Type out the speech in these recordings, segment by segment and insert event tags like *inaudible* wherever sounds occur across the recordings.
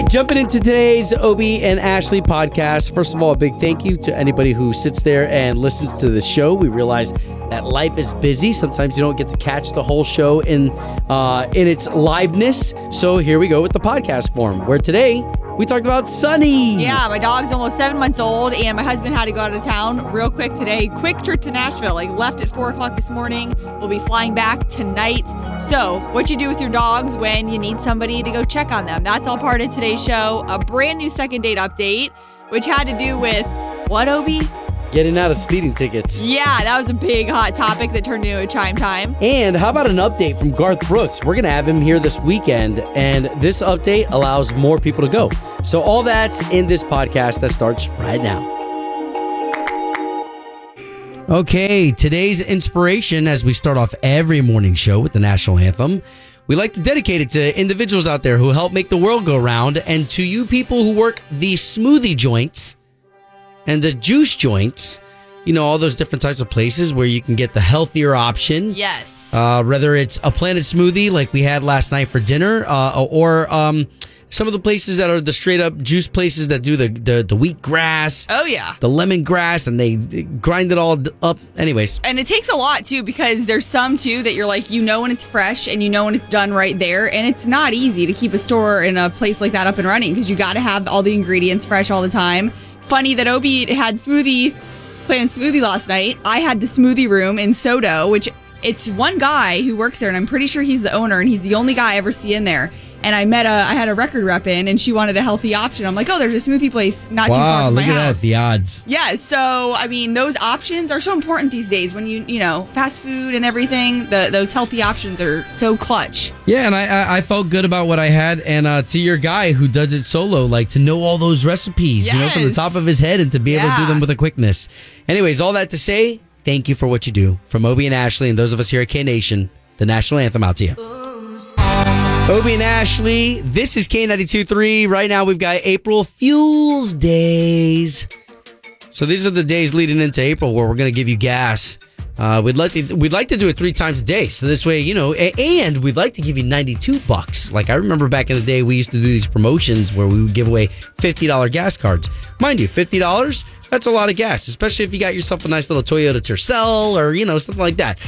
right, jumping into today's Obi and Ashley podcast. First of all, a big thank you to anybody who sits there and listens to the show. We realize that life is busy. Sometimes you don't get to catch the whole show in uh, in its liveness. So here we go with the podcast form, where today we talked about Sunny. Yeah, my dog's almost seven months old, and my husband had to go out of town real quick today. Quick trip to Nashville. Like left at four o'clock this morning. We'll be flying back tonight. So, what you do with your dogs when you need somebody to go check on them? That's all part of today's show. A brand new second date update, which had to do with what, Obi? Getting out of speeding tickets. Yeah, that was a big hot topic that turned into a chime time. And how about an update from Garth Brooks? We're going to have him here this weekend, and this update allows more people to go. So, all that's in this podcast that starts right now. Okay, today's inspiration as we start off every morning show with the national anthem. We like to dedicate it to individuals out there who help make the world go round and to you people who work the smoothie joints and the juice joints, you know, all those different types of places where you can get the healthier option. Yes. Uh, whether it's a planet smoothie like we had last night for dinner, uh, or um, some of the places that are the straight up juice places that do the the, the wheat grass, oh, yeah. the lemon grass, and they grind it all up. Anyways, And it takes a lot too because there's some too that you're like, you know when it's fresh and you know when it's done right there. And it's not easy to keep a store in a place like that up and running because you got to have all the ingredients fresh all the time. Funny that Obi had smoothie, Planet Smoothie last night. I had the smoothie room in Soto, which it's one guy who works there and I'm pretty sure he's the owner and he's the only guy I ever see in there. And I met a, I had a record rep in and she wanted a healthy option. I'm like, oh, there's a smoothie place not too far wow, from look my at house. that, the odds. Yeah, so I mean, those options are so important these days. When you you know fast food and everything, the those healthy options are so clutch. Yeah, and I, I I felt good about what I had, and uh, to your guy who does it solo, like to know all those recipes, you know, from the top of his head, and to be able to do them with a quickness. Anyways, all that to say, thank you for what you do from Obie and Ashley, and those of us here at K Nation. The national anthem out to you. Obie and Ashley, this is K92.3. Right now, we've got April Fuels Days. So these are the days leading into April where we're going to give you gas. Uh, we'd like to we'd like to do it three times a day, so this way you know. And we'd like to give you ninety two bucks. Like I remember back in the day, we used to do these promotions where we would give away fifty dollar gas cards. Mind you, fifty dollars that's a lot of gas, especially if you got yourself a nice little Toyota Tercel or you know something like that.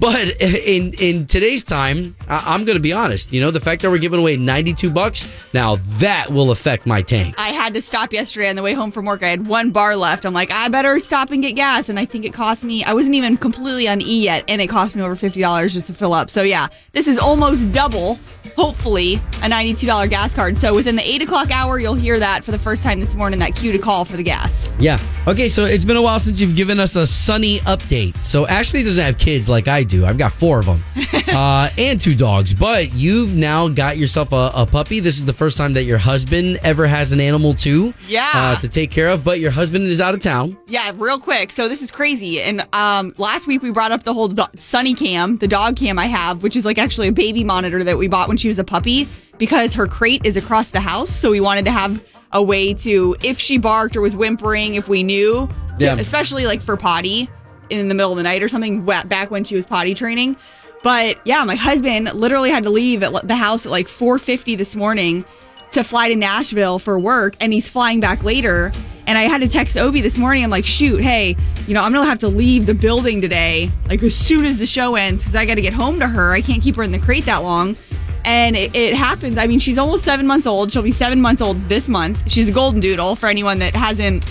But in in today's time, I, I'm going to be honest. You know, the fact that we're giving away 92 bucks now that will affect my tank. I had to stop yesterday on the way home from work. I had one bar left. I'm like, I better stop and get gas. And I think it cost me. I wasn't even completely on E yet, and it cost me over fifty dollars just to fill up. So yeah, this is almost double. Hopefully, a ninety-two dollar gas card. So within the eight o'clock hour, you'll hear that for the first time this morning. That cue to call for the gas. Yeah. Okay, so it's been a while since you've given us a sunny update. So Ashley doesn't have kids like I do. I've got four of them *laughs* uh, and two dogs. But you've now got yourself a, a puppy. This is the first time that your husband ever has an animal too. Yeah. Uh, to take care of. But your husband is out of town. Yeah, real quick. So this is crazy. And um, last week we brought up the whole do- Sunny Cam, the dog cam I have, which is like actually a baby monitor that we bought when she was a puppy because her crate is across the house. So we wanted to have a way to, if she barked or was whimpering, if we knew, Yeah. especially like for potty in the middle of the night or something back when she was potty training. But yeah, my husband literally had to leave at the house at like 4:50 this morning to fly to Nashville for work and he's flying back later. And I had to text Obi this morning. I'm like, shoot, hey, you know, I'm gonna have to leave the building today, like as soon as the show ends, because I got to get home to her. I can't keep her in the crate that long. And it, it happens. I mean, she's almost seven months old. She'll be seven months old this month. She's a golden doodle for anyone that hasn't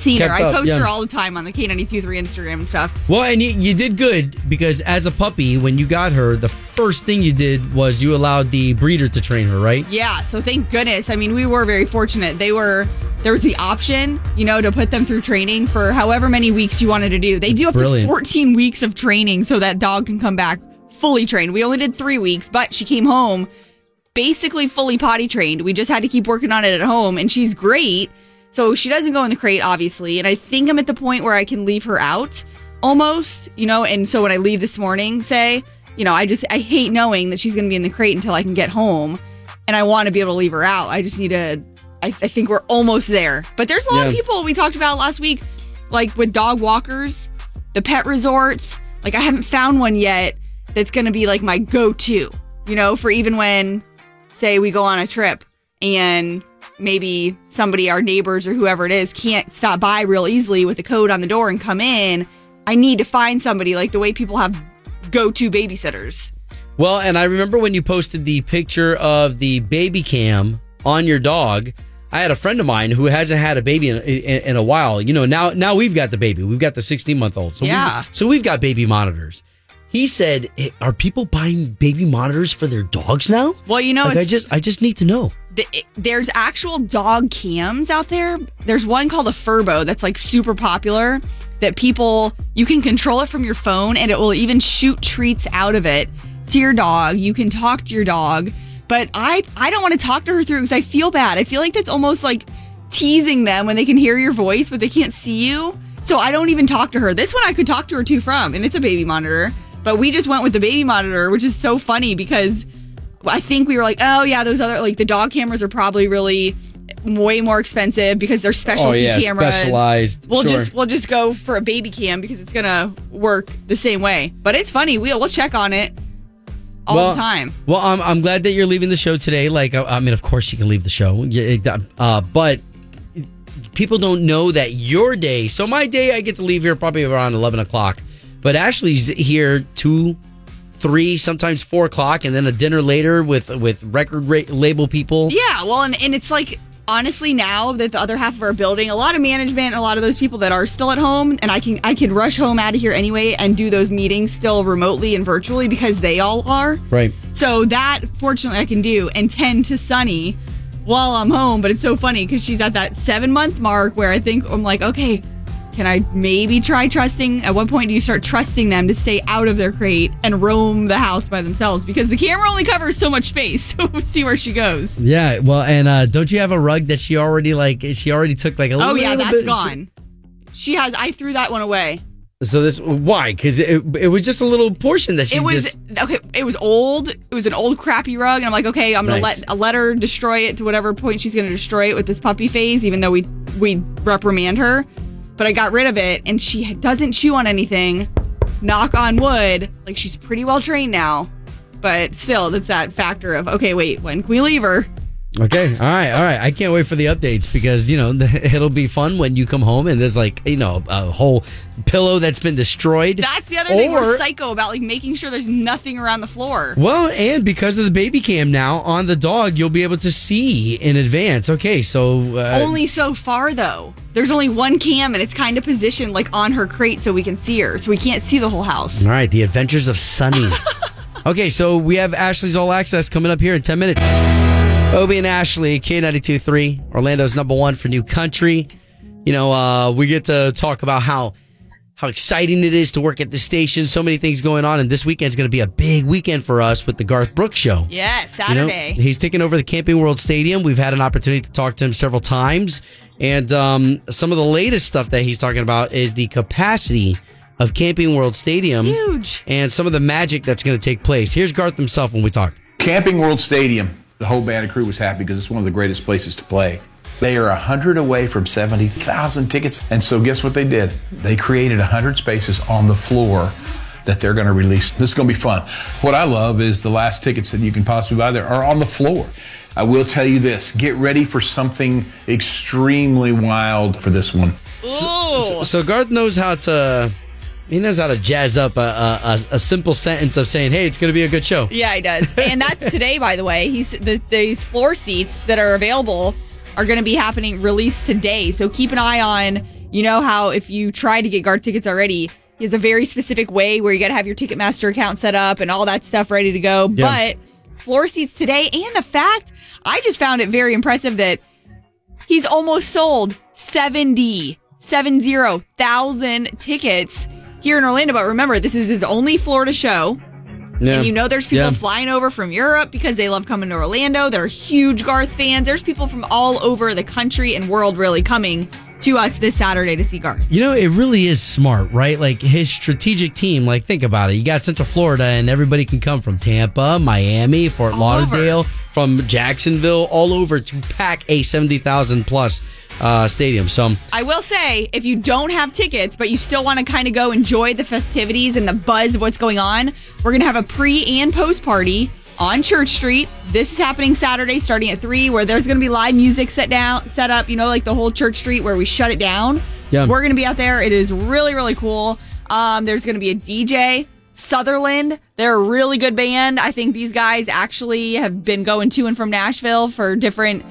seen Kept her. I post yeah. her all the time on the K92.3 Instagram and stuff. Well, and you, you did good because as a puppy, when you got her, the first thing you did was you allowed the breeder to train her, right? Yeah, so thank goodness. I mean, we were very fortunate. They were there was the option, you know, to put them through training for however many weeks you wanted to do. They do up Brilliant. to 14 weeks of training so that dog can come back fully trained. We only did 3 weeks, but she came home basically fully potty trained. We just had to keep working on it at home and she's great. So she doesn't go in the crate obviously, and I think I'm at the point where I can leave her out almost, you know, and so when I leave this morning, say, you know, I just I hate knowing that she's going to be in the crate until I can get home and I want to be able to leave her out. I just need to. I, I think we're almost there. But there's a lot of people we talked about last week, like with dog walkers, the pet resorts. Like I haven't found one yet that's going to be like my go-to. You know, for even when, say, we go on a trip and maybe somebody, our neighbors or whoever it is, can't stop by real easily with a code on the door and come in, I need to find somebody like the way people have go to babysitters. Well, and I remember when you posted the picture of the baby cam on your dog. I had a friend of mine who hasn't had a baby in, in, in a while. You know, now now we've got the baby. We've got the 16 month old. So Yeah. We, so we've got baby monitors. He said, "Hey, "Are people buying baby monitors for their dogs now?" Well, you know, like I just I just need to know. th- it- there's actual dog cams out there. There's one called a Furbo that's like super popular that people you can control it from your phone and it will even shoot treats out of it to your dog. You can talk to your dog, but I I don't want to talk to her through because I feel bad. I feel like that's almost like teasing them when they can hear your voice but they can't see you. So I don't even talk to her. This one I could talk to her too from, and it's a baby monitor. But we just went with the baby monitor, which is so funny because I think we were like, oh yeah, those other like the dog cameras are probably really way more expensive because they're specialty cameras. Oh, specialized. We'll Sure. just we'll just go for a baby cam because it's gonna work the same way. But it's funny. We'll we'll check on it all Well, the time. Well, I'm, I'm glad that you're leaving the show today. Like, I, I mean, of course you can leave the show, uh, but people don't know that your day. So my day, I get to leave here probably around 11 o'clock, but Ashley's here two, three, sometimes four o'clock, and then a dinner later with with record ra- label people. Yeah, well, and, and it's like honestly now that the other half of our building, a lot of management, a lot of those people that are still at home, and I can I can rush home out of here anyway and do those meetings still remotely and virtually because they all are. Right. So that fortunately I can do and tend to Sunny while I'm home. But it's so funny because she's at that seven month mark where I think I'm like, okay, can I maybe try trusting? At what point do you start trusting them to stay out of their crate and roam the house by themselves? Because the camera only covers so much space. *laughs* So we'll see where she goes. Yeah. Well, and uh, don't you have a rug that she already like? She already took like a little. Oh yeah, that's bit- gone. She has. I threw that one away. So this why? Because it, it was just a little portion that she It was just. okay. It was old. It was an old crappy rug, and I'm like, okay, I'm gonna Nice. let let her destroy it to whatever point she's gonna destroy it with this puppy phase. Even though we we reprimand her, but I got rid of it, and she doesn't chew on anything. Knock on wood. Like she's pretty well trained now, but still, that's that factor of okay, wait, when can we leave her? Okay, all right, all right. I can't wait for the updates because you know *laughs* it'll be fun when you come home and there's like you know a whole pillow that's been destroyed. That's the other thing Or- we're psycho about, like making sure there's nothing around the floor. Well, and because of the baby cam now on the dog, you'll be able to see in advance. Okay, so uh, only so far though. There's only one cam and it's kind of positioned like on her crate so we can see her. So we can't see the whole house. all right. The Adventures of Sunny. *laughs* okay, so we have Ashley's All Access coming up here in ten minutes. Obie and Ashley, K 92.3, Orlando's number one for new country. You know, uh, we get to talk about how how exciting it is to work at the station. So many things going on, and this weekend's going to be a big weekend for us with the Garth Brooks show. Yes, You know, Saturday. he's taking over the Camping World Stadium. We've had an opportunity to talk to him several times, and um, some of the latest stuff that he's talking about is the capacity of Camping World Stadium Huge. and some of the magic that's going to take place. Here's Garth himself when we talk. Camping World Stadium, the whole band and crew was happy because it's one of the greatest places to play. They are 100 away from 70,000 tickets. And so, guess what they did? They created 100 spaces on the floor that they're going to release. This is going to be fun. What I love is the last tickets that you can possibly buy there are on the floor. I will tell you this get ready for something extremely wild for this one. Ooh. So Garth knows how to. He knows how to jazz up a, a, a, simple sentence of saying, "Hey, it's going to be a good show." Yeah, he does. And that's *laughs* today, by the way. He's the, these floor seats that are available are going to be happening released today. So keep an eye on. You know how if you try to get Garth tickets already, he has a very specific way where you got to have your Ticketmaster account set up and all that stuff ready to go. Yeah. But floor seats today, and the fact I just found it very impressive that he's almost sold 70 70,000 tickets here in Orlando. But remember, this is his only Florida show. Yeah. And you know there's people Yeah. flying over from Europe because they love coming to Orlando. They're huge Garth fans. There's people from all over the country and world really coming to us this Saturday to see Garth. You know, it really is smart, right? Like his strategic team, like think about it. You got Central Florida and everybody can come from Tampa, Miami, Fort All Lauderdale, from Jacksonville, all over to pack a 70,000 plus uh, stadium. So, I will say, if you don't have tickets, but you still want to kind of go enjoy the festivities and the buzz of what's going on, we're going to have a pre and post party on Church Street. This is happening Saturday starting at 3 where there's going to be live music set down set up, you know, like the whole Church Street where we shut it down. Yeah. We're going to be out there. It is really really cool. Um there's going to be a DJ Sutherland, they're a really good band. I think these guys actually have been going to and from Nashville for different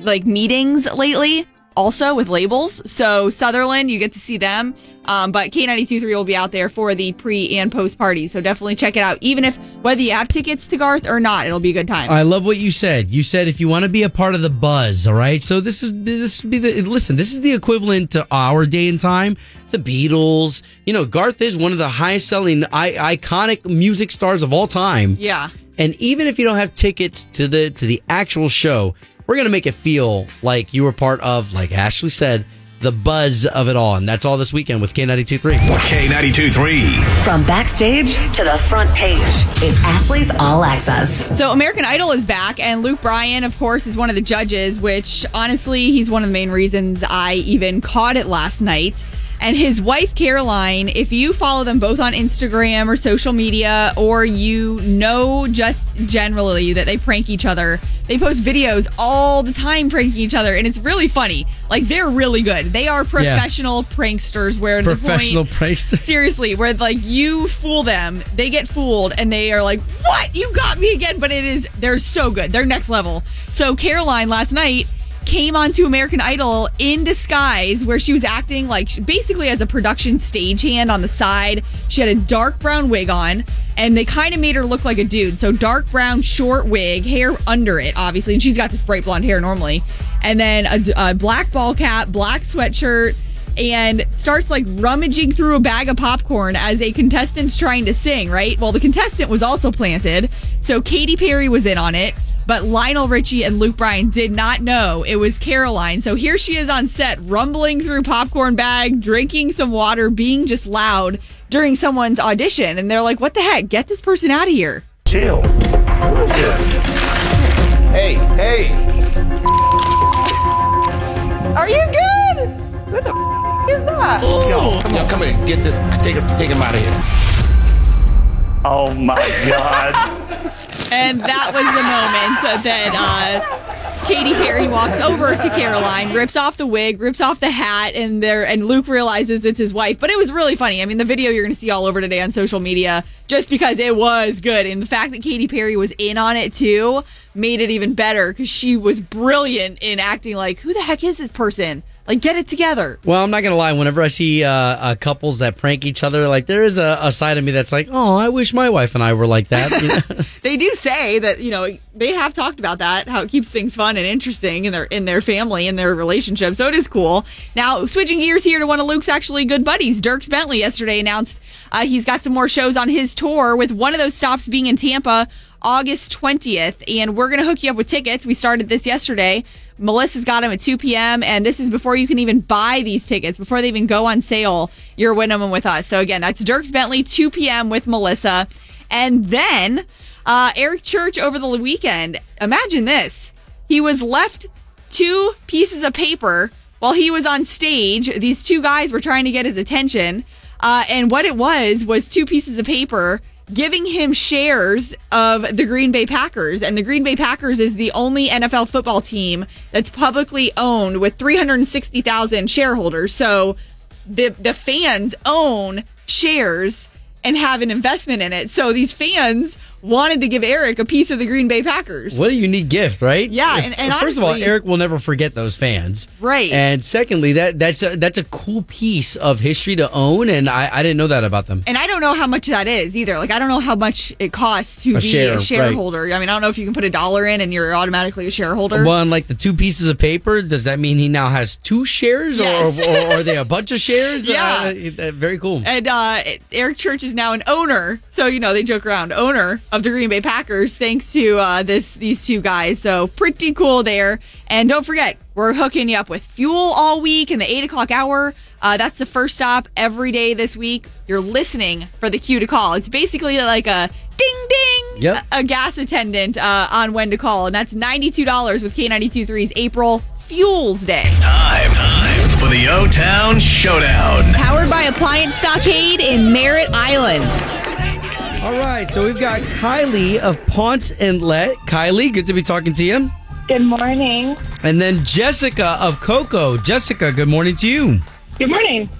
like meetings lately also with labels. So Sutherland, you get to see them. Um, but K923 will be out there for the pre and post party. So definitely check it out. Even if whether you have tickets to Garth or not, it'll be a good time. I love what you said. You said if you want to be a part of the buzz, all right. So this is this be the listen. This is the equivalent to our day and time. The Beatles. You know, Garth is one of the highest selling, I- iconic music stars of all time. yeah. And even if you don't have tickets to the to the actual show, we're gonna make it feel like you were part of, like Ashley said, the buzz of it all. And that's all this weekend with K92.3. K92 3. From backstage to the front page, it's Ashley's All Access. So American Idol is back, and Luke Bryan, of course, is one of the judges. Which honestly, he's one of the main reasons I even caught it last night. And his wife Caroline, if you follow them both on Instagram or social media, or you know just generally that they prank each other, they post videos all the time pranking each other, and it's really funny. Like they're really good. They are professional pranksters. Where Professional point, prankster. *laughs* seriously where like you fool them they get fooled and they are like what you got me again but it is they're so good they're next level so caroline last night came onto american idol in disguise where she was acting like basically as a production stagehand on the side she had a dark brown wig on and they kind of made her look like a dude so dark brown short wig hair under it obviously and she's got this bright blonde hair normally and then a, a black ball cap black sweatshirt and starts like rummaging through a bag of popcorn as a contestant's trying to sing, right? Well, the contestant was also planted. So Katy Perry was in on it, but Lionel Richie and Luke Bryan did not know it was Caroline. So here she is on set, rumbling through popcorn bag, drinking some water, being just loud during someone's audition. And they're like, what the heck? Get this person out of here. Chill. Hey, hey. Are you good? What the f- is that? Yo, come on, come here. Get this. Take him, take him out of here. Oh my *laughs* God. And that was the moment that uh, Katy Perry walks over to Caroline, rips off the wig, rips off the hat, and there and Luke realizes it's his wife. But it was really funny. I mean, the video you're going to see all over today on social media, just because it was good, and the fact that Katy Perry was in on it too made it even better because she was brilliant in acting like, "Who the heck is this person? Like, get it together." Well, I'm not gonna lie. Whenever I see uh, uh, couples that prank each other, like there is a, a side of me that's like, oh, I wish my wife and I were like that. You know? *laughs* they do say that you know they have talked about that how it keeps things fun and interesting in their in their family and their relationship so it is cool now switching gears here to one of luke's actually good buddies dierks bentley yesterday announced uh, he's got some more shows on his tour with one of those stops being in tampa august 20th and we're gonna hook you up with tickets we started this yesterday melissa's got them at 2 p.m and this is before you can even buy these tickets before they even go on sale you're winning them with us so again that's dierks bentley 2 p.m with melissa and then uh, Eric Church over the weekend. Imagine this. He was left two pieces of paper while he was on stage. These two guys were trying to get his attention. Uh, and what it was was two pieces of paper giving him shares of the Green Bay Packers. And the Green Bay Packers is the only NFL football team that's publicly owned with 360,000 shareholders. So the, the fans own shares and have an investment in it. So these fans wanted to give Eric a piece of the Green Bay Packers. what a unique gift, right? Yeah, and- and first of all, Eric will never forget those fans, Right. And secondly, that that's a, that's a cool piece of history to own, and I, I didn't know that about them. And I don't know how much that is either. Like I don't know how much it costs to A be share, a right. shareholder. I mean, I don't know if you can put a dollar in and you're automatically a shareholder. Well, and like the two pieces of paper, does that mean he now has two shares, Yes. or, or, or are they a bunch of shares? *laughs* Yeah. Uh, uh, very cool. And uh, Eric Church is now an owner, so you know they joke around, owner of the Green Bay Packers, thanks to uh, this these two guys. So pretty cool there. And don't forget, we're hooking you up with fuel all week in the eight o'clock hour. Uh, that's the first stop every day this week. You're listening for the cue to call. It's basically like a ding ding, Yep. a, a gas attendant uh, on when to call, and that's ninety two dollars with K 92.3's April Fuels Day. Time, time for the O Town Showdown. Powered by Appliance Stockade in Merritt Island. All right, so we've got Kylie of Ponce Inlet. Kylie, good to be talking to you. Good morning. And then Jessica of Cocoa. Jessica, good morning to you. Good morning.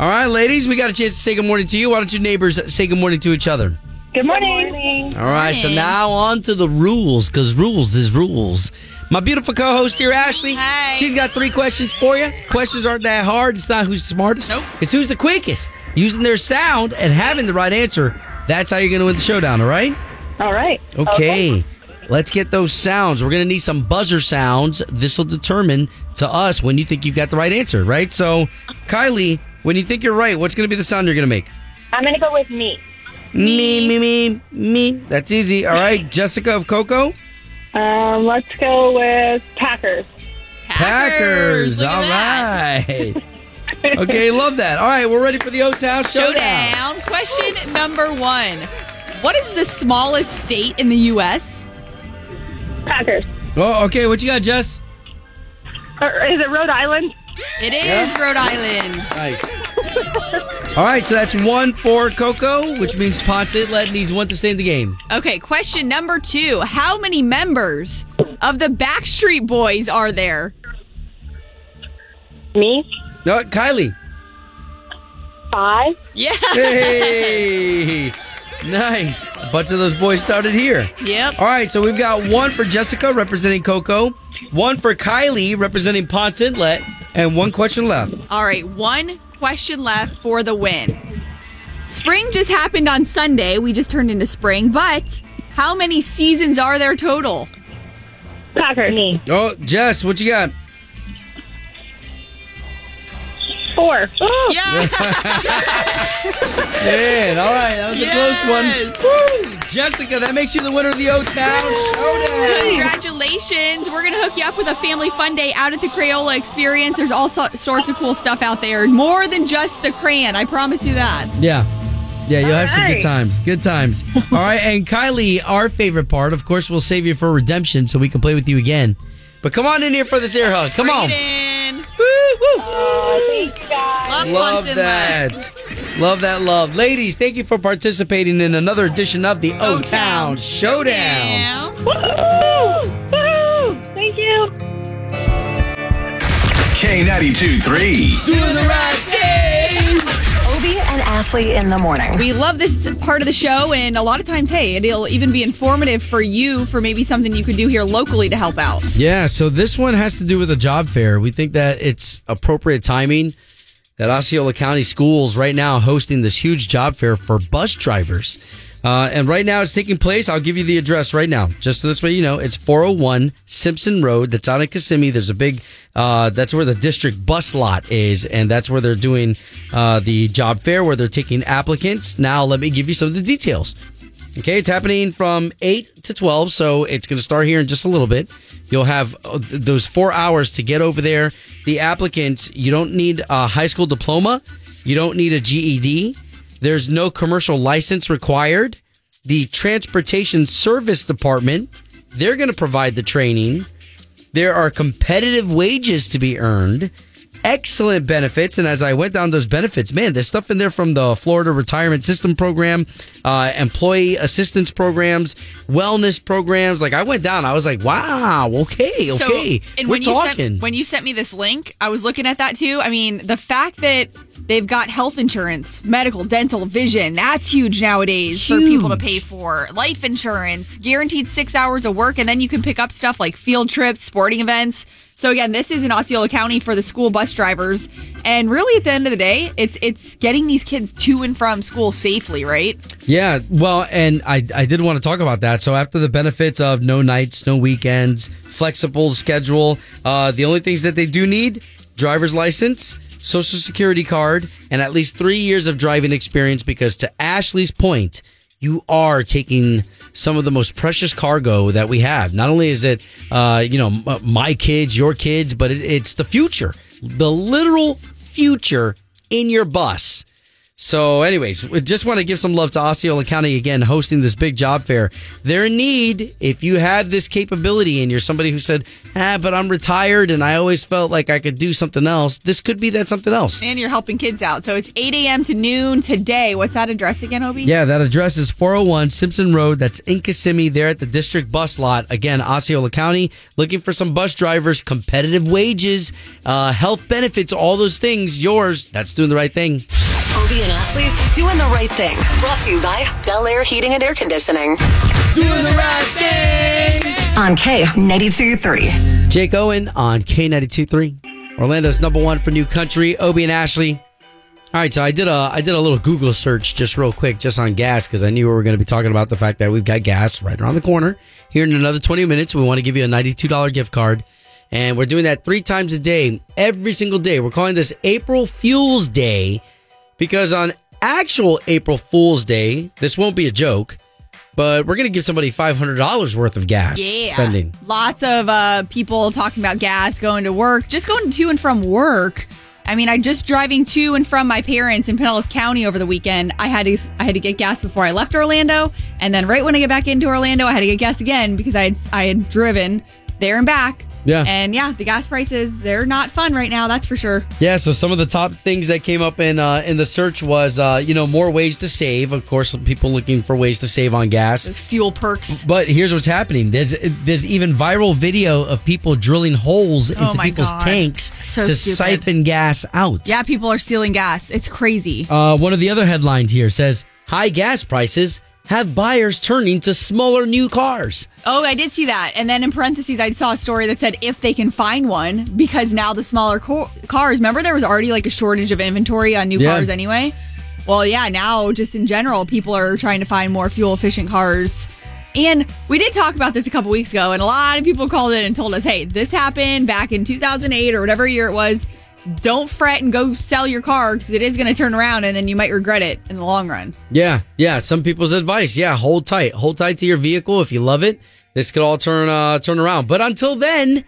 All right, ladies, we got a chance to say good morning to you. Why don't you neighbors say good morning to each other? Good morning. All right, so now on to the rules, because rules is rules. My beautiful co-host here, Ashley. Hey. She's got three questions for you. Questions aren't that hard. It's not who's smartest. Nope. It's who's the quickest. Using their sound and having the right answer. That's how you're going to win the showdown, all right? All right. Okay. Let's get those sounds. We're going to need some buzzer sounds. This will determine to us when you think you've got the right answer, right? So, Kylie, when you think you're right, what's going to be the sound you're going to make? I'm going to go with me. Me, me, me, me. That's easy. All right. Jessica of Cocoa? Um, let's go with Packers. Packers. Look at All that. right. *laughs* okay, love that. All right, we're ready for the O Town Showdown. Showdown. Question number one. What is the smallest state in the U.S.? Packers. Oh, okay. What you got, Jess? Or is it Rhode Island? It is Yeah. Rhode Island. Nice. All right, so that's one for Cocoa, which means Ponce Inlet needs one to stay in the game. Okay, question number two. How many members of the Backstreet Boys are there? Me. No, Kylie. Five. Yeah. Hey, nice. A bunch of those boys started here. Yep. All right, so we've got one for Jessica representing Cocoa, one for Kylie representing Ponce Inlet, and one question left. All right, one question left for the win. Spring just happened on Sunday. We just turned into spring, but how many seasons are there total? Packers. Me. Oh, Jess, what you got? Four. Oh, Yeah. *laughs* Man, all right, that was a close one. Woo! Jessica, that makes you the winner of the O Town Showdown. Congratulations. We're going to hook you up with a family fun day out at the Crayola Experience. There's all so- sorts of cool stuff out there. More than just the crayon. I promise you that. Yeah. Yeah, you'll have some good times. Good times. *laughs* All right, and Kylie, our favorite part, of course, we'll save you for redemption so we can play with you again. But come on in here for this air hug. Come Bring on. it in. Woo, woo. oh, thank you guys. Love, Love that. Love that love. Ladies, thank you for participating in another edition of the O Town Showdown. Woo! Woo! Thank you. K92 3. Doing the right thing. Obie and Ashley in the morning. We love this part of the show, and a lot of times, hey, it'll even be informative for you for maybe something you could do here locally to help out. Yeah, so this one has to do with a job fair. We think that it's appropriate timing that Osceola County Schools right now hosting this huge job fair for bus drivers. Uh, and right now it's taking place. I'll give you the address right now, just so this way you know. It's 401 Simpson Road. That's out in Kissimmee. There's a big, uh, that's where the district bus lot is, and that's where they're doing uh, the job fair, where they're taking applicants. Now, let me give you some of the details. Okay, it's happening from 8 to 12, so it's going to start here in just a little bit. You'll have uh, those four hours to get over there. The applicants, you don't need a high school diploma, you don't need a GED, there's no commercial license required. The Transportation Service Department, they're going to provide the training. There are competitive wages to be earned, excellent benefits. And as I went down those benefits, man, there's stuff in there from the Florida Retirement System Program, uh, employee assistance programs, wellness programs. Like I went down, I was like, wow, okay, okay. So, and We're when you talking. sent when you sent me this link, I was looking at that too. I mean, the fact that they've got health insurance, medical, dental, vision, that's huge nowadays for people to pay for. Life insurance, guaranteed 6 hours of work and then you can pick up stuff like field trips, sporting events. So again, this is in Osceola County for the school bus drivers. And really at the end of the day, it's it's getting these kids to and from school safely, right? Yeah, well, and I, I did want to talk about that. So after the benefits of no nights, no weekends, flexible schedule, uh, the only things that they do need: driver's license, social security card, and at least three years of driving experience. Because to Ashley's point, you are taking some of the most precious cargo that we have. Not only is it, uh, you know, my kids, your kids, but it, it's the future, the literal future in your bus. So, anyways, we just want to give some love to Osceola County again, hosting this big job fair. They're in need. If you have this capability and you're somebody who said, ah, but I'm retired and I always felt like I could do something else, this could be that something else. And you're helping kids out. So it's 8 a.m. to noon today. What's that address again, Obi? Yeah, that address is 401 Simpson Road. That's in Kissimmee, there at the district bus lot. Again, Osceola County, looking for some bus drivers, competitive wages, uh, health benefits, all those things. Yours. That's doing the right thing. Obie and Ashley's doing the right thing. Brought to you by Bel Air Heating and Air Conditioning. Doing the right thing. On K92 Jake Owen on K92.3. Orlando's number one for new country. Obie and Ashley. All right, so I did a I did a little Google search just real quick, just on gas, because I knew we were going to be talking about the fact that we've got gas right around the corner. Here in another 20 minutes, we want to give you a $92 gift card. And we're doing that three times a day, every single day. We're calling this April Fuels Day because on actual April Fool's Day, this won't be a joke, but we're going to give somebody $500 worth of gas Yeah. spending. Lots of uh, people talking about gas, going to work, just going to and from work. I mean, I just driving to and from my parents in Pinellas County over the weekend. I had to I had to get gas before I left Orlando, and then right when I get back into Orlando, I had to get gas again because I had I had driven there and back. Yeah. And yeah, the gas prices they're not fun right now. That's for sure. Yeah, so some of the top things that came up in uh, in the search was uh, you know more ways to save. Of course, people looking for ways to save on gas. Those fuel perks. But here's what's happening. There's there's even viral video of people drilling holes Oh into my people's God. tanks So to stupid. siphon gas out. Yeah, people are stealing gas. It's crazy. Uh, one of the other headlines here says high gas prices have buyers turning to smaller new cars. Oh, I did see that. And then in parentheses, I saw a story that said if they can find one, because now the smaller co- cars, remember there was already like a shortage of inventory on new Yeah. cars anyway? Well, yeah, now just in general, people are trying to find more fuel efficient cars. And we did talk about this a couple weeks ago, and a lot of people called in and told us, hey, this happened back in 2008 or whatever year it was. Don't fret and go sell your car because it is going to turn around and then you might regret it in the long run. Yeah, yeah. Some people's advice. Yeah, hold tight, hold tight to your vehicle if you love it. This could all turn uh, turn around. But until then,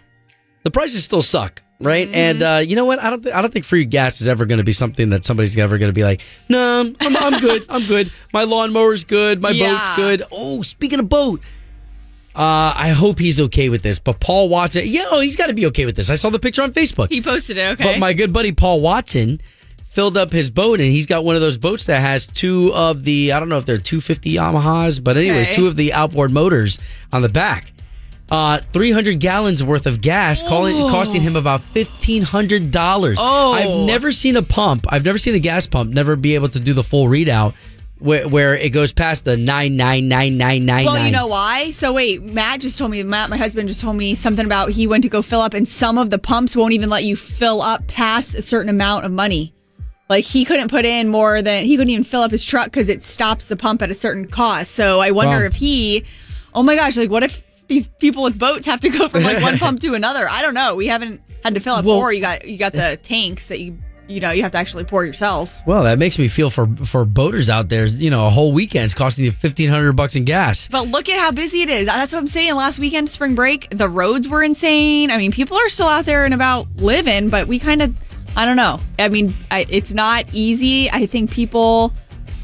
the prices still suck, right? And uh, you know what? I don't th- I don't think free gas is ever going to be something that somebody's ever going to be like, no, I'm, I'm good, I'm good. My lawnmower's good, my Yeah. boat's good. Oh, speaking of boat. Uh, I hope he's okay with this. But Paul Watson, yeah, oh, he's got to be okay with this. I saw the picture on Facebook. He posted it, okay? But my good buddy Paul Watson filled up his boat, and he's got one of those boats that has two of the I don't know if they're 250 Yamahas, but anyways, Okay. two of the outboard motors on the back. Uh, 300 gallons worth of gas, calling, costing him about $1,500. Oh. I've never seen a pump, I've never seen a gas pump never be able to do the full readout where, where it goes past the 9999999. Well, you know why? So wait, Matt just told me. Matt, my husband, just told me something about he went to go fill up, and some of the pumps won't even let you fill up past a certain amount of money. Like he couldn't put in more than he couldn't even fill up his truck because it stops the pump at a certain cost. So I wonder Wow. if he, oh my gosh, like what if these people with boats have to go from like one *laughs* pump to another? I don't know. We haven't had to fill up, Well- or you got you got the tanks that you you know you have to actually pour yourself. Well, that makes me feel for for boaters out there. You know, a whole weekend's costing you fifteen hundred bucks in gas. But look at how busy it is. That's what I'm saying. Last weekend, spring break, the roads were insane. I mean, people are still out there and about living, but we kind of, I don't know. I mean, I, it's not easy. I think people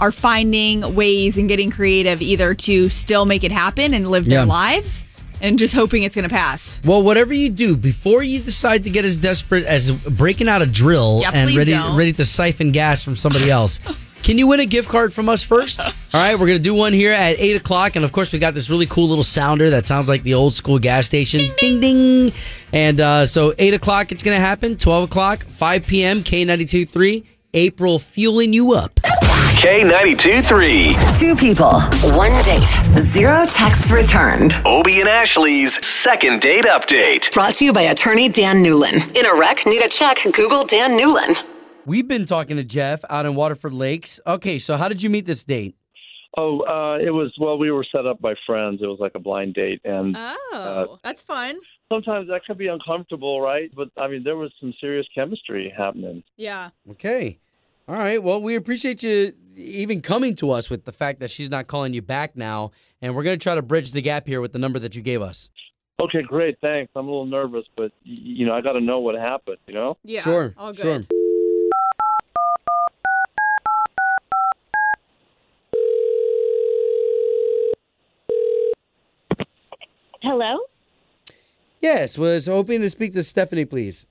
are finding ways and getting creative either to still make it happen and live Yeah. their lives and just hoping it's going to pass. Well, whatever you do, before you decide to get as desperate as breaking out a drill Yeah, and ready don't. ready to siphon gas from somebody else, *laughs* can you win a gift card from us first? All right, we're gonna do one here at eight o'clock, and of course we got this really cool little sounder that sounds like the old school gas stations, ding ding. And uh, so eight o'clock it's gonna happen. Twelve o'clock, five p.m. K 92.3, April fueling you up. K92 3. Two people, one date, zero texts returned. Obie and Ashley's second date update. Brought to you by attorney Dan Newlin. In a wreck, need a check, Google Dan Newlin. We've been talking to Jeff out in Waterford Lakes. Okay, so how did you meet this date? Oh, uh, it was well. We were set up by friends. It was like a blind date, and Oh, that's fun. sometimes that can be uncomfortable, right? But I mean, there was some serious chemistry happening. Yeah. Okay. All right. Well, we appreciate you even coming to us with the fact that she's not calling you back now. And we're going to try to bridge the gap here with the number that you gave us. Okay, great. Thanks. I'm a little nervous, but you know, I got to know what happened. You know? Yeah. Sure. All good. Sure. Hello. Yes, was hoping to speak to Stephanie, please.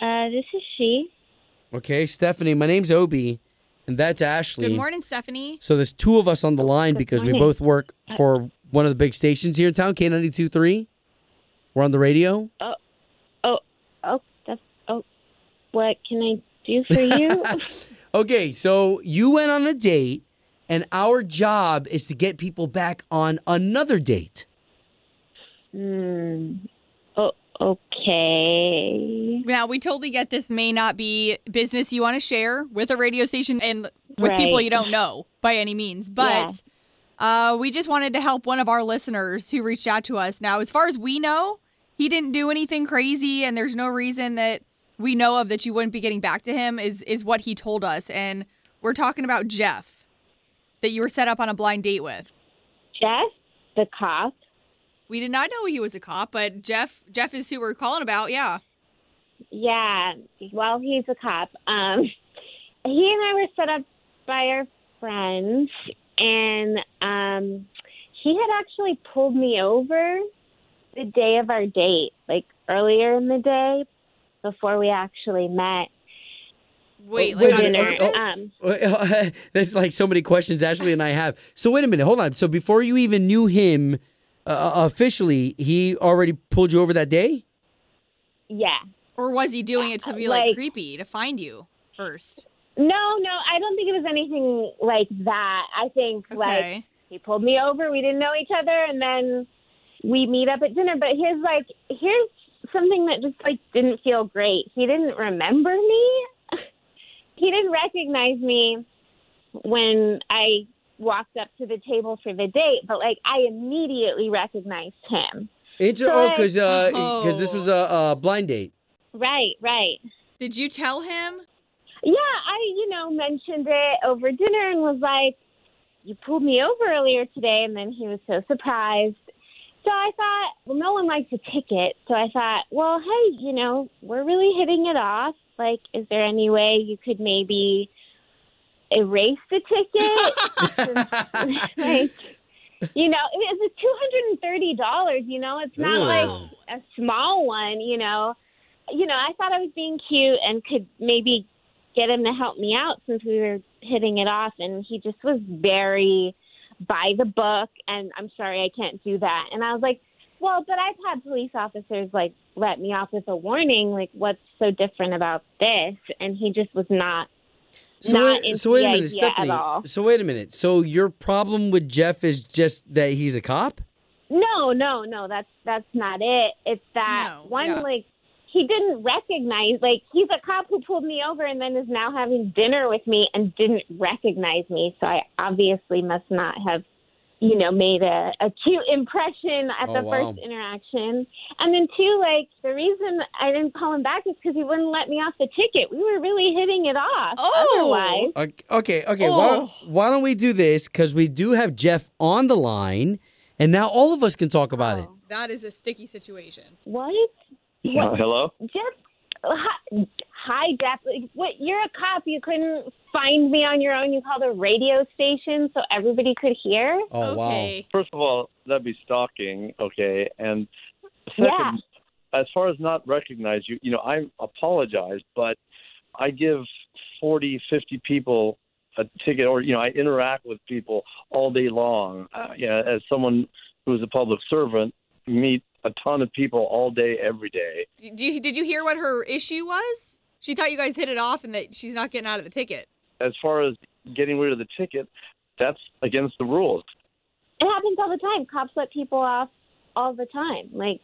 Uh, this is she. Okay, Stephanie. My name's Obi and that's Ashley. Good morning, Stephanie. So there's two of us on the line because we both work for one of the big stations here in town, K92.3. We're on the radio. Oh, oh, oh, that's, oh, what can I do for you? *laughs* Okay, so you went on a date, and our job is to get people back on another date. hmm. Okay. Now, we totally get this may not be business you want to share with a radio station and with people you don't know by any means, but uh, we just wanted to help one of our listeners who reached out to us. Now, as far as we know, he didn't do anything crazy, and there's no reason that we know of that you wouldn't be getting back to him, is, is what he told us. And we're talking about Jeff that you were set up on a blind date with. Jeff, the cop. We did not know he was a cop, but Jeff Jeff is who we're calling about. Yeah. Yeah, well, he's a cop. Um, he and I were set up by our friends, and um, he had actually pulled me over the day of our date, like earlier in the day, before we actually met. Wait, for like on purpose? Um, *laughs* There's like so many questions Ashley and I have. So wait a minute, hold on. So before you even knew him uh, officially, he already pulled you over that day? yeah. Or was he doing it to be like, Like- creepy to find you first? No, no, I don't think it was anything like that. I think like he pulled me over. We didn't know each other, and then we meet up at dinner. But here's like here's something that just like didn't feel great. He didn't remember me. *laughs* he didn't recognize me when I walked up to the table for the date, but like I immediately recognized him. Inter- So oh, I- because because uh, this was a, oh. a blind date. Right, right. Did you tell him? Yeah, I, you know, mentioned it over dinner and was like, you pulled me over earlier today. And then he was so surprised. So I thought, well, no one likes a ticket. So I thought, well, hey, you know, we're really hitting it off. Like, is there any way you could maybe erase the ticket? *laughs* like, you know, it was two hundred and thirty dollars. You know, it's not Ooh. like a small one. You know, you know, I thought I was being cute and could maybe get him to help me out since we were hitting it off, and he just was very by the book. And I'm sorry, I can't do that. And I was like, well, but I've had police officers like let me off with a warning. Like, what's so different about this? And he just was not. So not wait, so wait a minute, Stephanie. So wait a minute. So your problem with Jeff is just that he's a cop? No, no, no. That's that's not it. It's that No, one yeah. like he didn't recognize like he's a cop who pulled me over and then is now having dinner with me and didn't recognize me. So I obviously must not have you know made a, a cute impression at Oh, the wow. first interaction. And then two like the reason I didn't call him back is because he wouldn't let me off the ticket. We were really hitting it off. Oh. Otherwise, Okay, okay. okay. Why, Oh. why don't we do this? Because we do have Jeff on the line, and now all of us can talk about it. That is a sticky situation. what? Uh, hello? Jeff, hi, hi, Like, What? You're a cop. You couldn't find me on your own. You called a radio station so everybody could hear. Oh, okay. First of all, that'd be stalking, okay? And second, Yeah. as far as not recognize you, you know, I apologize, but I give 40, 50 people a ticket, or, you know, I interact with people all day long. Uh, you know, as someone who's a public servant, meet a ton of people all day, every day. Did you, did you hear what her issue was? She thought you guys hit it off and that she's not getting out of the ticket. As far as getting rid of the ticket, that's against the rules. It happens all the time. Cops let people off all the time. Like,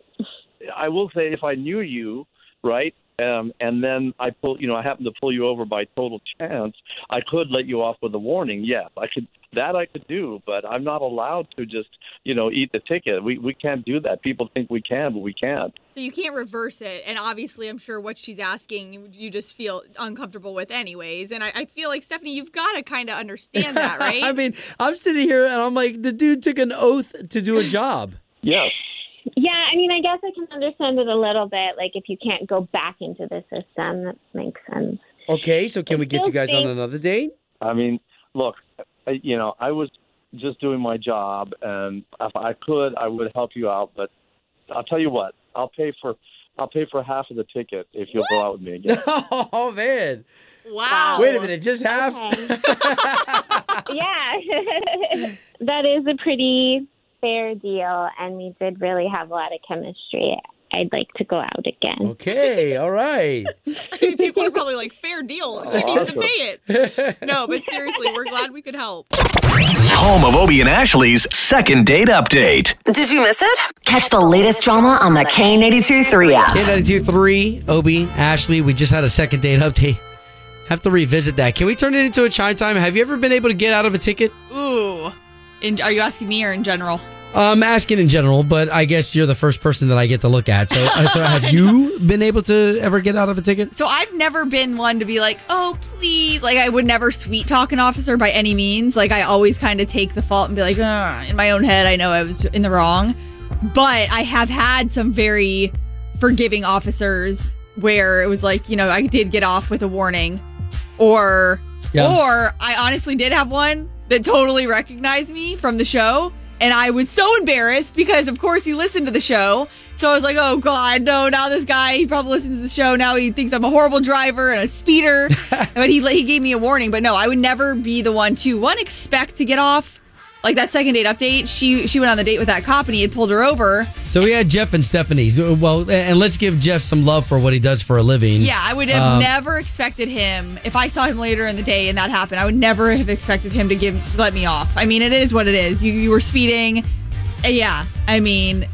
I will say if I knew you, right, um, and then I pull, you know, I happen to pull you over by total chance, I could let you off with a warning. Yes, I could. That I could do, but I'm not allowed to just, you know, eat the ticket. We we can't do that. People think we can, but we can't. So you can't reverse it. And obviously, I'm sure what she's asking, you- you just feel uncomfortable with, anyways. And I, I feel like, Stephanie, you've got to kind of understand that, *laughs* right? I mean, I'm sitting here and I'm like, the dude took an oath to do a job. Yes. Yeah, I mean, I guess I can understand it a little bit. Like, if you can't go back into the system, that makes sense. Okay, so can we get you guys on another date? I mean, look, I, you know, I was just doing my job, and if I could, I would help you out. But I'll tell you what, I'll pay for I'll pay for half of the ticket if you'll go out with me again. *laughs* oh man! Wow. Wait a minute, just half? *laughs* yeah. *laughs* that is a pretty fair deal, and we did really have a lot of chemistry. I'd like to go out again. Okay, *laughs* all right. I mean, people are probably like, fair deal. *laughs* *laughs* She needs to pay it. No, but seriously, we're glad we could help. Home of Obie and Ashley's second date update. Did you miss it? Catch the latest drama on the K82 3 app. K92 3, Obie, Ashley, we just had a second date update. Have to revisit that. Can we turn it into a chime time? Have you ever been able to get out of a ticket? Ooh. In, are you asking me or in general? I'm asking in general, but I guess you're the first person that I get to look at. So, uh, so *laughs* have you been able to ever get out of a ticket? So I've never been one to be like, oh, please. Like, I would never sweet talk an officer by any means. Like, I always kind of take the fault and be like, in my own head, I know I was in the wrong. But I have had some very forgiving officers where it was like, you know, I did get off with a warning. Or, Yeah. or I honestly did have one that totally recognized me from the show. And I was so embarrassed because, of course, he listened to the show. So I was like, oh, God, no, now this guy, he probably listens to the show. Now he thinks I'm a horrible driver and a speeder. *laughs* but he, he gave me a warning. But no, I would never be the one to, one, expect to get off. Like that second date update, she she went on the date with that cop and he had pulled her over. So we had Jeff and Stephanie. Well, and let's give Jeff some love for what he does for a living. Yeah, I would have Um, never expected him. If I saw him later in the day and that happened, I would never have expected him to give let me off. I mean, it is what it is. You you were speeding. Uh, Yeah, I mean,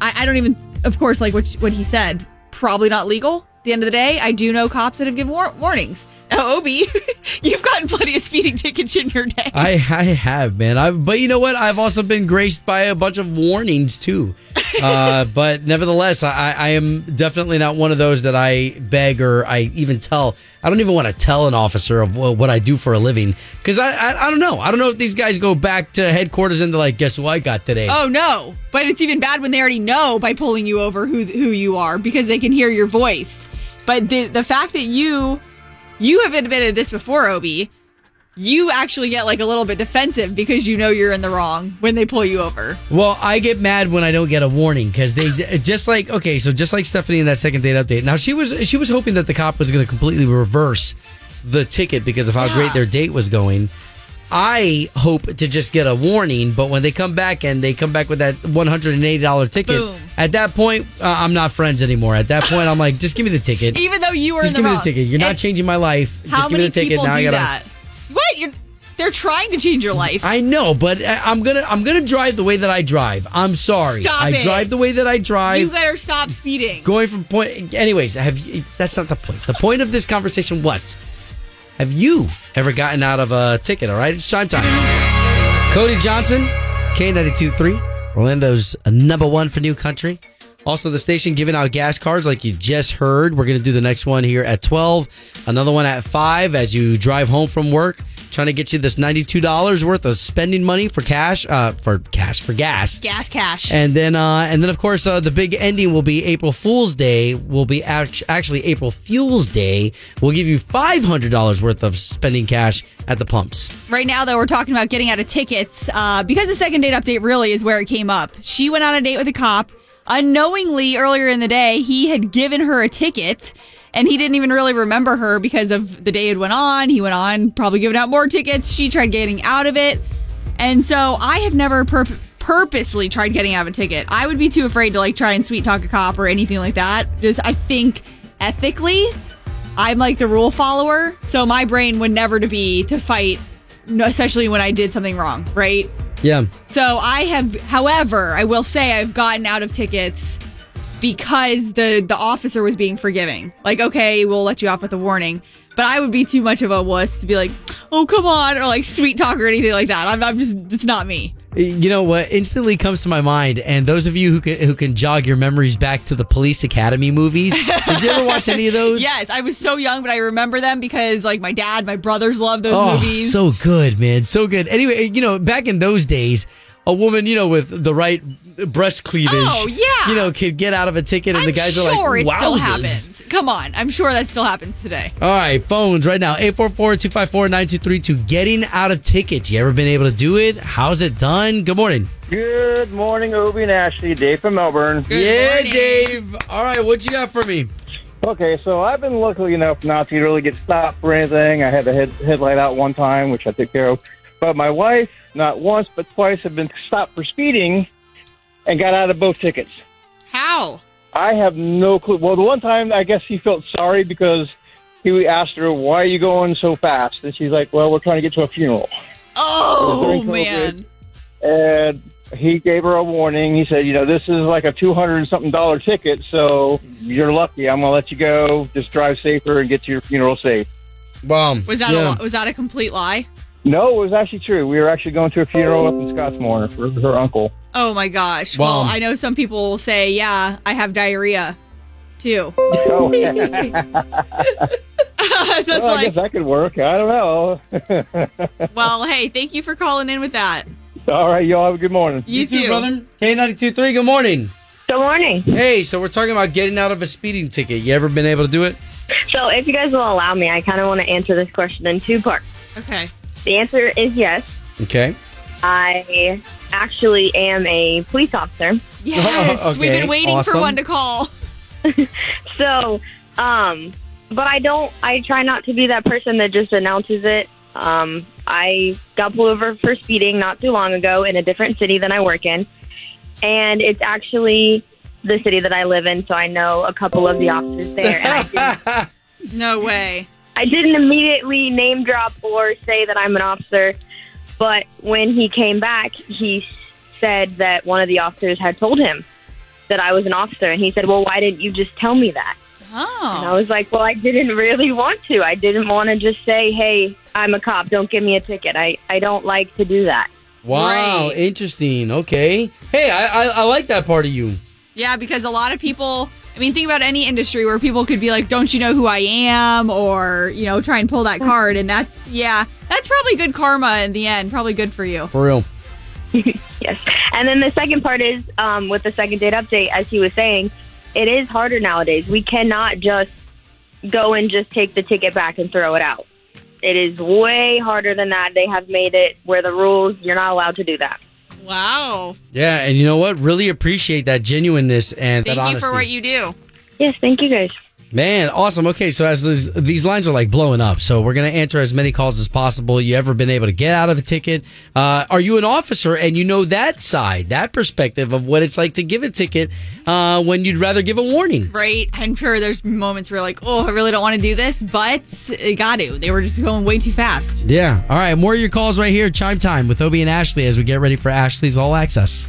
I, I don't even. Of course, like what what he said, probably not legal. At the end of the day, I do know cops that have given war- warnings. Now, Obi, *laughs* you've gotten plenty of speeding tickets in your day. I, I have, man. I've, but you know what? I've also been graced by a bunch of warnings too. *laughs* Uh, but nevertheless, I, I am definitely not one of those that I beg or I even tell. I don't even want to tell an officer of what, what I do for a living because I, I I don't know. I don't know if these guys go back to headquarters and they're like, guess who I got today? Oh no! But it's even bad when they already know by pulling you over who who you are because they can hear your voice. But the the fact that you you have admitted this before, Obi, you actually get like a little bit defensive because you know you're in the wrong when they pull you over. Well, I get mad when I don't get a warning because they just like okay, so just like Stephanie in that second date update. Now she was she was hoping that the cop was going to completely reverse the ticket because of how great their date was going. I hope to just get a warning, but when they come back and they come back with that one hundred and eighty dollar ticket, Boom. at that point uh, I'm not friends anymore. At that point, I'm like, just give me the ticket. Even though you were just give me wrong. the ticket. You're not changing my life. How just give many me the ticket. people now do I gotta. that? What? You're, they're trying to change your life. I know, but I- I'm gonna I'm gonna drive the way that I drive. I'm sorry. Stop I it. drive the way that I drive. you better stop speeding. going from point anyways have you that's not the point the point of this conversation was have you ever gotten out of a ticket all right? It's time time. Cody johnson K92 3, orlando's number one for new country also the station giving out gas cards like you just heard we're going to do the next one here at 12 another one at 5 as you drive home from work trying to get you this $92 worth of spending money for cash uh for cash for gas Gas cash. and then, uh, and then, of course, uh, the big ending will be April Fool's Day. Will be act- actually April Fuel's Day. We'll give you five hundred dollars worth of spending cash at the pumps. Right now, though, we're talking about getting out of tickets uh, because the second date update really is where it came up. She went on a date with a cop. Unknowingly, earlier in the day, he had given her a ticket, and he didn't even really remember her because of the day it went on. He went on, probably giving out more tickets. She tried getting out of it. And so I have never purp purposely tried getting out of a ticket. I would be too afraid to like try and sweet talk a cop or anything like that. Just, I think ethically, I'm like the rule follower, so my brain would never to be to fight, especially when I did something wrong, right? Yeah. So I have, however, I will say I've gotten out of tickets because the the officer was being forgiving. Like, okay, we'll let you off with a warning, but I would be too much of a wuss to be like, oh come on, or like sweet talk or anything like that. I'm, I'm just, it's not me. You know what instantly comes to my mind, and those of you who can who can jog your memories back to the Police Academy movies. Did you ever watch any of *laughs* those? Yes, I was so young, but I remember them because like my dad, my brothers loved those oh, movies. so good, man, so good. Anyway, you know, back in those days, a woman, you know, with the right breast cleavage, Oh, yeah. you know, can get out of a ticket, and I'm the guys sure are like, it still "Wowzers!" happens. Come on, I'm sure that still happens today. All right, phones right now 844-254-9232. Getting out of tickets. You ever been able to do it? How's it done? Good morning. Good morning, Obi and Ashley. Dave from Melbourne. yeah, Dave. All right, what you got for me? Okay, so I've been lucky enough not to really get stopped for anything. I had the head, headlight out one time, which I took care of. But my wife, not once but twice, have been stopped for speeding and got out of both tickets. How? I have no clue. Well, the one time I guess he felt sorry because he asked her, "Why are you going so fast?" And she's like, "Well, we're trying to get to a funeral." Oh man. And he gave her a warning. He said, "You know, this is like a two hundred and something dollar ticket, so you're lucky. I'm gonna let you go. Just drive safer and get to your funeral safe." Bomb. Was that a was that a complete lie? No, it was actually true. We were actually going to a funeral up in Scottsmoor for her uncle. Oh my gosh. Well, Wow. I know some people will say, "Yeah, I have diarrhea." Too. *laughs* Oh, *laughs* *laughs* That's well, I guess that could work. I don't know. well, hey, thank you for calling in with that. All right, y'all have a good morning. You, too, brother. K92.3, good morning. Good morning. Hey, so we're talking about getting out of a speeding ticket. You ever been able to do it? So, if you guys will allow me, I kind of want to answer this question in two parts. Okay. The answer is yes. Okay. I actually am a police officer. Yes, we've Okay, been waiting awesome. for one to call. *laughs* So, um, but I don't, I try not to be that person that just announces it. Um, I got pulled over for speeding not too long ago in a different city than I work in. And it's actually the city that I live in, so I know a couple of the officers there. And I *laughs* didn't, No way. I didn't immediately name drop or say that I'm an officer, but when he came back, he said that one of the officers had told him that I was an officer, and he said, "Well, why didn't you just tell me that?" Oh. And I oh. was like, "Well, I didn't really want to. I didn't want to just say, "Hey, I'm a cop. Don't give me a ticket." I I don't like to do that. Wow, interesting. Okay. Hey, I, I I like that part of you. Yeah, because a lot of people, I mean, think about any industry where people could be like, don't you know who I am? Or, you know, try and pull that card. And that's, yeah, that's probably good karma in the end. Probably good for you. For real. *laughs* yes. And then the second part is um, with the second date update, as he was saying, it is harder nowadays. We cannot just go and just take the ticket back and throw it out. It is way harder than that. They have made it where the rules, you're not allowed to do that. Wow. Yeah, and you know what? Really appreciate that genuineness and Thank that you for what you do. Yes, thank you guys. Man, awesome. Okay, so as these, these lines are like blowing up, so we're gonna answer as many calls as possible. You ever been able to get out of a ticket? Uh, are you an officer and you know that side, that perspective of what it's like to give a ticket uh, when you'd rather give a warning? Right. I'm sure there's moments where, like, oh, I really don't want to do this, but I got to. They were just going way too fast. Yeah. All right. More of your calls right here. Chime time with Obie and Ashley as we get ready for Ashley's All Access.